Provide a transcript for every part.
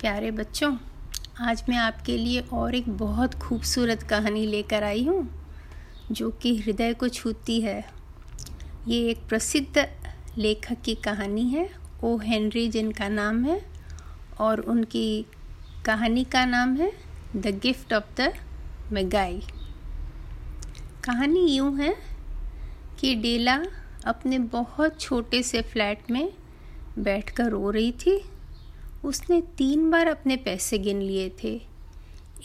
प्यारे बच्चों, आज मैं आपके लिए और एक बहुत खूबसूरत कहानी लेकर आई हूँ, जो कि हृदय को छूती है। ये एक प्रसिद्ध लेखक की कहानी है, ओ हेनरी जिनका नाम है, और उनकी कहानी का नाम है, the gift of the Magi. कहानी यूँ है कि डेला अपने बहुत छोटे से फ्लैट में बैठकर रो रही थी उसने तीन बार अपने पैसे गिन लिए थे।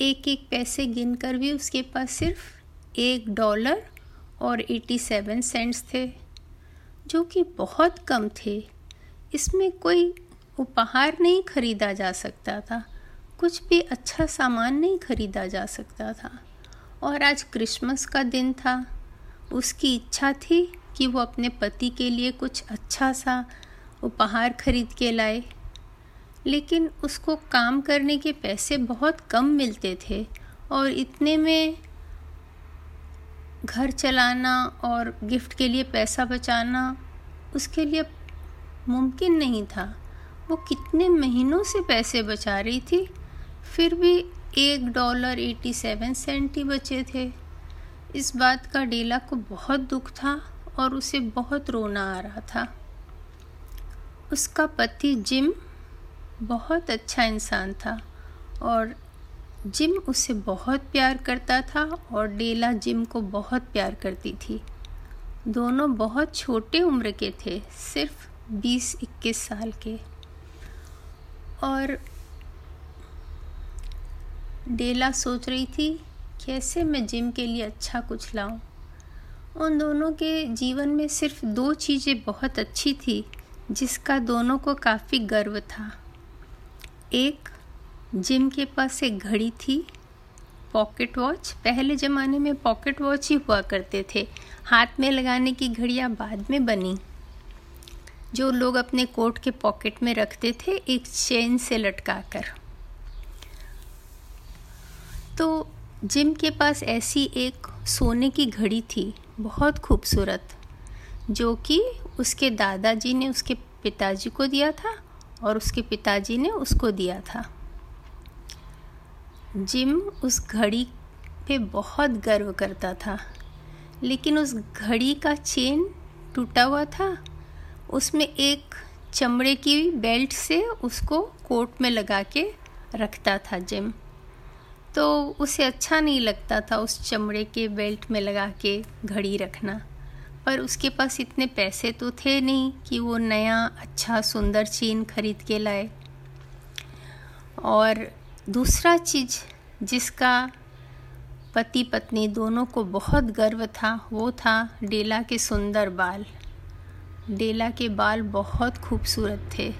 एक एक पैसे गिन कर भी उसके पास सिर्फ़ एक डॉलर और एटी सेवन सेंट्स थे, जो कि बहुत कम थे। इसमें कोई उपहार नहीं खरीदा जा सकता था, कुछ भी अच्छा सामान नहीं खरीदा जा सकता था। और आज क्रिसमस का दिन था। उसकी इच्छा थी कि वो अपने पति के लिए कुछ अच्छा सा उपहार खरीद के लाए। लेकिन उसको काम करने के पैसे बहुत कम मिलते थे और इतने में घर चलाना और गिफ्ट के लिए पैसा बचाना उसके लिए मुमकिन नहीं था। वो कितने महीनों से पैसे बचा रही थी? फिर भी एक डॉलर एटी सेवन सेंट ही बचे थे। इस बात का डेला को बहुत दुख था और उसे बहुत रोना आ रहा था। उसका पति जिम बहुत अच्छा इंसान था और जिम उसे बहुत प्यार करता था और डेला जिम को बहुत प्यार करती थी। दोनों बहुत छोटे उम्र के थे, सिर्फ़ 20-21 साल के। और डेला सोच रही थी, कैसे मैं जिम के लिए अच्छा कुछ लाऊं। उन दोनों के जीवन में सिर्फ़ दो चीज़ें बहुत अच्छी थी, जिसका दोनों को काफ़ी गर्व था। एक जिम के पास एक घड़ी थी, पॉकेट वॉच। पहले ज़माने में पॉकेट वॉच ही हुआ करते थे। हाथ में लगाने की घड़ियाँ बाद में बनी। जो लोग अपने कोट के पॉकेट में रखते थे, एक चेन से लटका कर तो जिम के पास ऐसी एक सोने की घड़ी थी, बहुत खूबसूरत, जो कि उसके दादाजी ने उसके पिताजी को दिया था और उसके पिताजी ने उसको दिया था। जिम उस घड़ी पे बहुत गर्व करता था, लेकिन उस घड़ी का चेन टूटा हुआ था। उसमें एक चमड़े की बेल्ट से उसको कोट में लगा के रखता था जिम। तो उसे अच्छा नहीं लगता था उस चमड़े के बेल्ट में लगा के घड़ी रखना। पर उसके पास इतने पैसे तो थे नहीं कि वो नया अच्छा सुंदर चीन खरीद के लाए। और दूसरा चीज़ जिसका पति पत्नी दोनों को बहुत गर्व था, वो था डेला के सुंदर बाल। डेला के बाल बहुत खूबसूरत थे।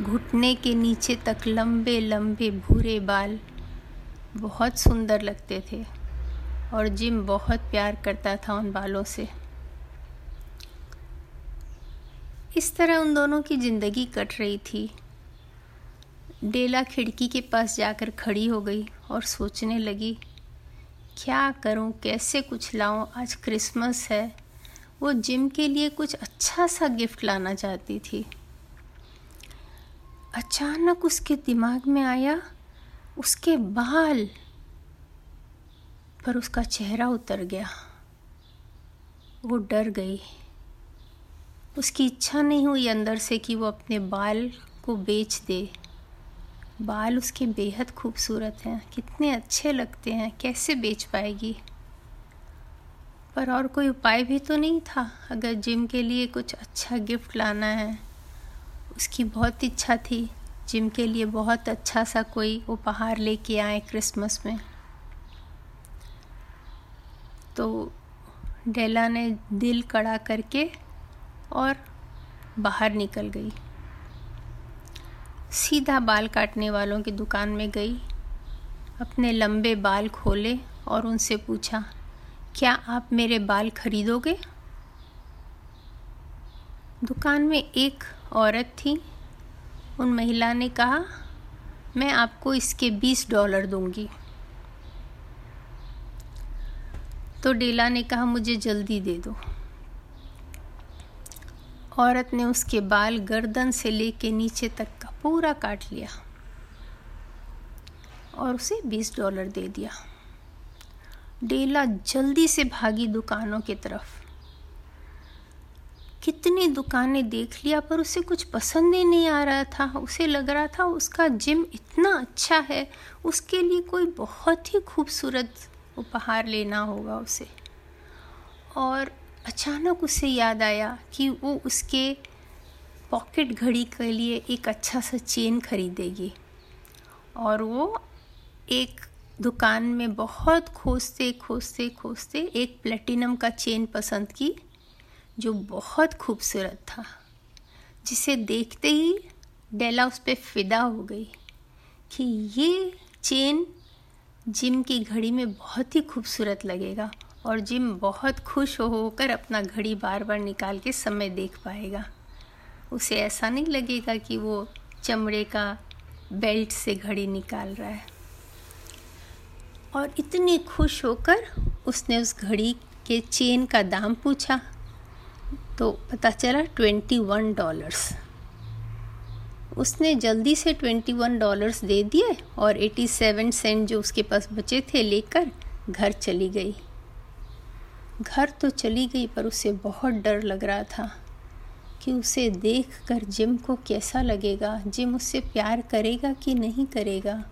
घुटने के नीचे तक लंबे लंबे भूरे बाल बहुत सुंदर लगते थे और जिम बहुत प्यार करता था उन बालों से। इस तरह उन दोनों की ज़िंदगी कट रही थी। डेला खिड़की के पास जाकर खड़ी हो गई और सोचने लगी, क्या करूँ, कैसे कुछ लाऊं? आज क्रिसमस है। वो जिम के लिए कुछ अच्छा सा गिफ्ट लाना चाहती थी। अचानक उसके दिमाग में आया, उसके बाल। पर उसका चेहरा उतर गया। वो डर गई। उसकी इच्छा नहीं हुई अंदर से कि वो अपने बाल को बेच दे। बाल उसके बेहद खूबसूरत हैं। कितने अच्छे लगते हैं। कैसे बेच पाएगी? पर और कोई उपाय भी तो नहीं था। अगर जिम के लिए कुछ अच्छा गिफ्ट लाना है, उसकी बहुत इच्छा थी। जिम के लिए बहुत अच्छा सा कोई उपहार लेके आए क्रिसमस में। तो डेला ने दिल कड़ा करके और बाहर निकल गई। सीधा बाल काटने वालों की दुकान में गई। अपने लंबे बाल खोले और उनसे पूछा, क्या आप मेरे बाल खरीदोगे? दुकान में एक औरत थी। उन महिला ने कहा, मैं आपको इसके बीस डॉलर दूँगी। तो डेला ने कहा, मुझे जल्दी दे दो। औरत ने उसके बाल गर्दन से लेके नीचे तक का पूरा काट लिया और उसे बीस डॉलर दे दिया। डेला जल्दी से भागी दुकानों की तरफ़। कितनी दुकानें देख लिया, पर उसे कुछ पसंद ही नहीं आ रहा था। उसे लग रहा था उसका जिम इतना अच्छा है, उसके लिए कोई बहुत ही खूबसूरत उपहार लेना होगा उसे। और अचानक उसे याद आया कि वो उसके पॉकेट घड़ी के लिए एक अच्छा सा चेन खरीदेगी। और वो एक दुकान में बहुत खोजते खोजते खोजते एक प्लेटिनम का चेन पसंद की, जो बहुत खूबसूरत था, जिसे देखते ही डेला उस पर फिदा हो गई कि ये चेन जिम की घड़ी में बहुत ही खूबसूरत लगेगा। और जिम बहुत खुश होकर अपना घड़ी बार बार निकाल के समय देख पाएगा। उसे ऐसा नहीं लगेगा कि वो चमड़े का बेल्ट से घड़ी निकाल रहा है। और इतनी खुश होकर उसने उस घड़ी के चेन का दाम पूछा तो पता चला ट्वेंटी वन डॉलर्स। उसने जल्दी से ट्वेंटी वन डॉलर्स दे दिए और एटी सेवन सेंट जो उसके पास बचे थे लेकर घर चली गई। घर तो चली गई, पर उसे बहुत डर लग रहा था कि उसे देख कर जिम को कैसा लगेगा, जिम उससे प्यार करेगा कि नहीं करेगा।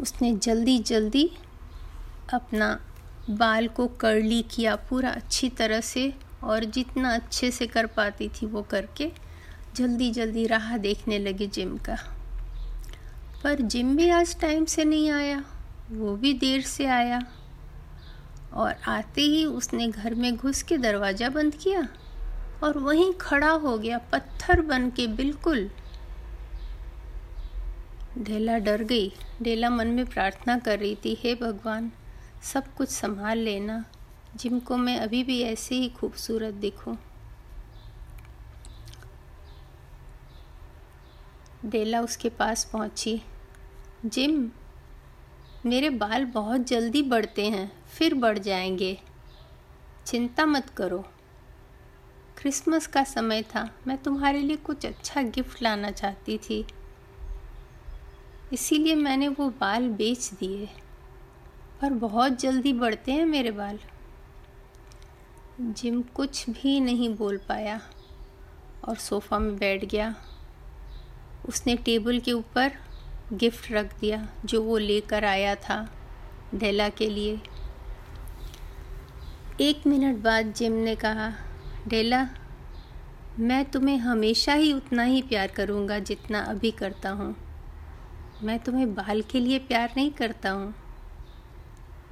उसने जल्दी जल्दी अपना बाल को कर्ली किया पूरा अच्छी तरह से, और जितना अच्छे से कर पाती थी वो करके जल्दी जल्दी राह देखने लगी जिम का। पर जिम भी आज टाइम से नहीं आया, वो भी देर से आया। और आते ही उसने घर में घुस के दरवाज़ा बंद किया और वहीं खड़ा हो गया पत्थर बन के बिल्कुल। ढेला डर गई। ढेला मन में प्रार्थना कर रही थी, हे भगवान, सब कुछ संभाल लेना। जिनको मैं अभी भी ऐसे ही खूबसूरत दिखूं। डेला उसके पास पहुँची। जिम मेरे बाल बहुत जल्दी बढ़ते हैं, फिर बढ़ जाएँगे। चिंता मत करो। क्रिसमस का समय था, मैं तुम्हारे लिए कुछ अच्छा गिफ्ट लाना चाहती थी। इसीलिए मैंने वो बाल बेच दिए। पर बहुत जल्दी बढ़ते हैं मेरे बाल। जिम कुछ भी नहीं बोल पाया और सोफ़ा में बैठ गया। उसने टेबल के ऊपर गिफ्ट रख दिया, जो वो लेकर आया था डेला के लिए। एक मिनट बाद जिम ने कहा डेला मैं तुम्हें हमेशा ही उतना ही प्यार करूँगा जितना अभी करता हूँ। मैं तुम्हें बाल के लिए प्यार नहीं करता हूँ।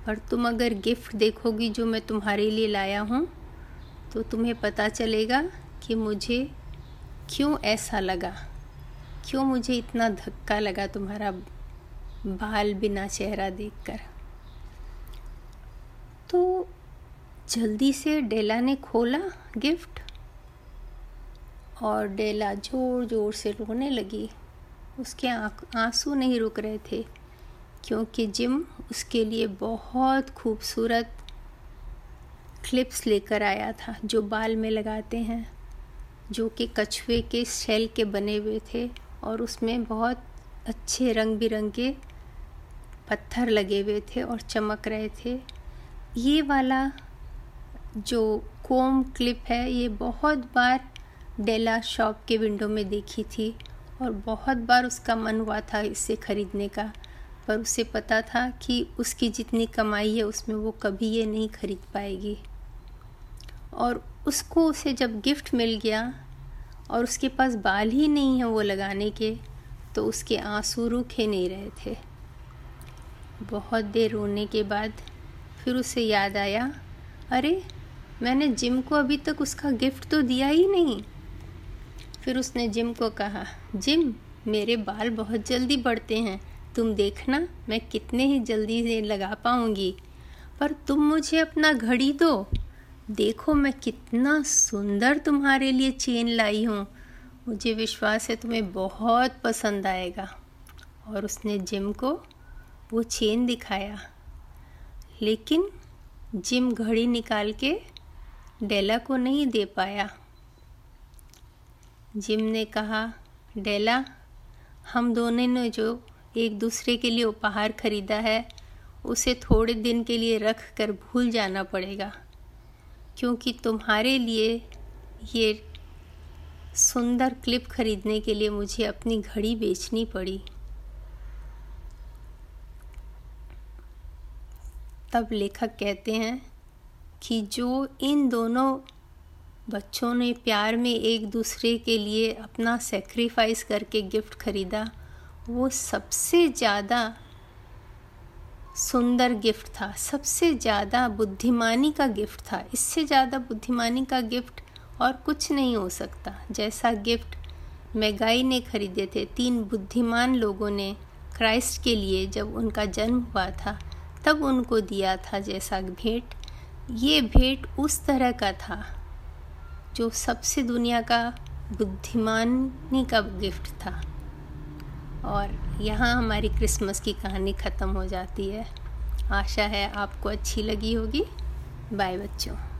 पर तुम अगर गिफ्ट देखोगी जो मैं तुम्हारे लिए लाया हूँ तो तुम्हें पता चलेगा कि मुझे क्यों ऐसा लगा। क्यों मुझे इतना धक्का लगा तुम्हारा बाल बिना चेहरा देखकर? तो जल्दी से डेला ने खोला गिफ्ट और डेला ज़ोर ज़ोर से रोने लगी। उसके आँसू नहीं रुक रहे थे, क्योंकि जिम उसके लिए बहुत खूबसूरत क्लिप्स लेकर आया था, जो बाल में लगाते हैं, जो कि कछुए के शेल के बने हुए थे। और उसमें बहुत अच्छे रंग बिरंगे पत्थर लगे हुए थे और चमक रहे थे। ये वाला जो कोम क्लिप है, ये बहुत बार डेला शॉप के विंडो में देखी थी और बहुत बार उसका मन हुआ था इसे ख़रीदने का, पर उसे पता था कि उसकी जितनी कमाई है उसमें वो कभी ये नहीं खरीद पाएगी। और उसको उसे जब गिफ्ट मिल गया और उसके पास बाल ही नहीं है वो लगाने के तो उसके आँसू रुके नहीं रहे थे। बहुत देर रोने के बाद फिर उसे याद आया, अरे, मैंने जिम को अभी तक उसका गिफ्ट तो दिया ही नहीं। फिर उसने जिम को कहा, जिम, मेरे बाल बहुत जल्दी बढ़ते हैं। तुम देखना, मैं कितने ही जल्दी से लगा पाऊँगी। पर तुम मुझे अपना घड़ी दो। देखो मैं कितना सुंदर तुम्हारे लिए चेन लाई हूँ। मुझे विश्वास है तुम्हें बहुत पसंद आएगा। और उसने जिम को वो चेन दिखाया। लेकिन जिम घड़ी निकाल के डेला को नहीं दे पाया। जिम ने कहा, डेला, हम दोनों ने जो एक दूसरे के लिए उपहार खरीदा है, उसे थोड़े दिन के लिए रख कर भूल जाना पड़ेगा। क्योंकि तुम्हारे लिए ये सुंदर क्लिप खरीदने के लिए मुझे अपनी घड़ी बेचनी पड़ी। तब लेखक कहते हैं कि जो इन दोनों बच्चों ने प्यार में एक दूसरे के लिए अपना सेक्रीफाइस करके गिफ्ट खरीदा, वो सबसे ज़्यादा सुंदर गिफ्ट था, सबसे ज़्यादा बुद्धिमानी का गिफ्ट था। इससे ज़्यादा बुद्धिमानी का गिफ्ट और कुछ नहीं हो सकता। जैसा गिफ्ट मेगाई ने खरीदे थे, तीन बुद्धिमान लोगों ने क्राइस्ट के लिए जब उनका जन्म हुआ था, तब उनको दिया था जैसा भेंट। ये भेंट उस तरह का था जो सबसे दुनिया का बुद्धिमानी का गिफ्ट था। और यहाँ हमारी क्रिसमस की कहानी ख़त्म हो जाती है। आशा है आपको अच्छी लगी होगी। बाय बच्चों।